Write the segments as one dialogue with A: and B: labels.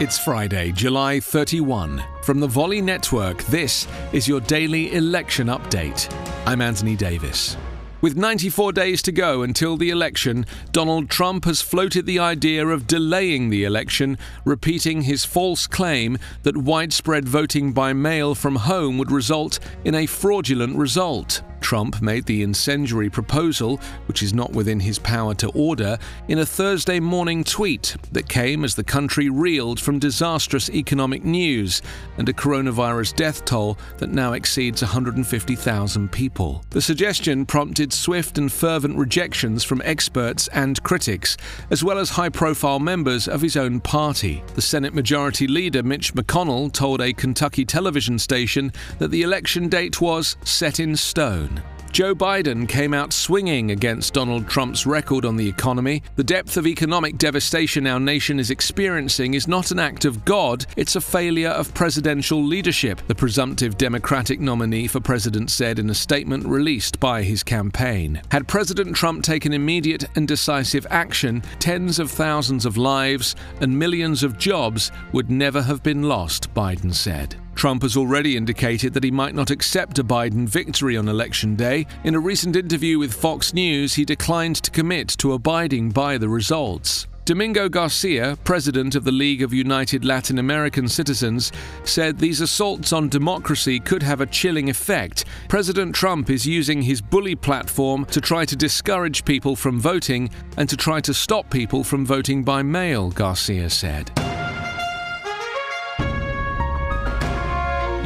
A: It's Friday, July 31. From the Volley Network, this is your daily election update. I'm Anthony Davis. With 94 days to go until the election, Donald Trump has floated the idea of delaying the election, repeating his false claim that widespread voting by mail from home would result in a fraudulent result. Trump made the incendiary proposal, which is not within his power to order, in a Thursday morning tweet that came as the country reeled from disastrous economic news and a coronavirus death toll that now exceeds 150,000 people. The suggestion prompted swift and fervent rejections from experts and critics, as well as high profile members of his own party. The Senate Majority Leader Mitch McConnell told a Kentucky television station that the election date was set in stone. Joe Biden came out swinging against Donald Trump's record on the economy. The depth of economic devastation our nation is experiencing is not an act of God, it's a failure of presidential leadership, the presumptive Democratic nominee for president said in a statement released by his campaign. Had President Trump taken immediate and decisive action, tens of thousands of lives and millions of jobs would never have been lost, Biden said. Trump has already indicated that he might not accept a Biden victory on Election Day. In a recent interview with Fox News, he declined to commit to abiding by the results. Domingo Garcia, president of the League of United Latin American Citizens, said these assaults on democracy could have a chilling effect. President Trump is using his bully platform to try to discourage people from voting and to try to stop people from voting by mail, Garcia said.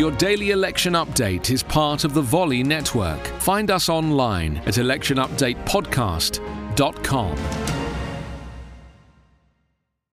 A: Your daily election update is part of the Volley Network. Find us online at electionupdatepodcast.com.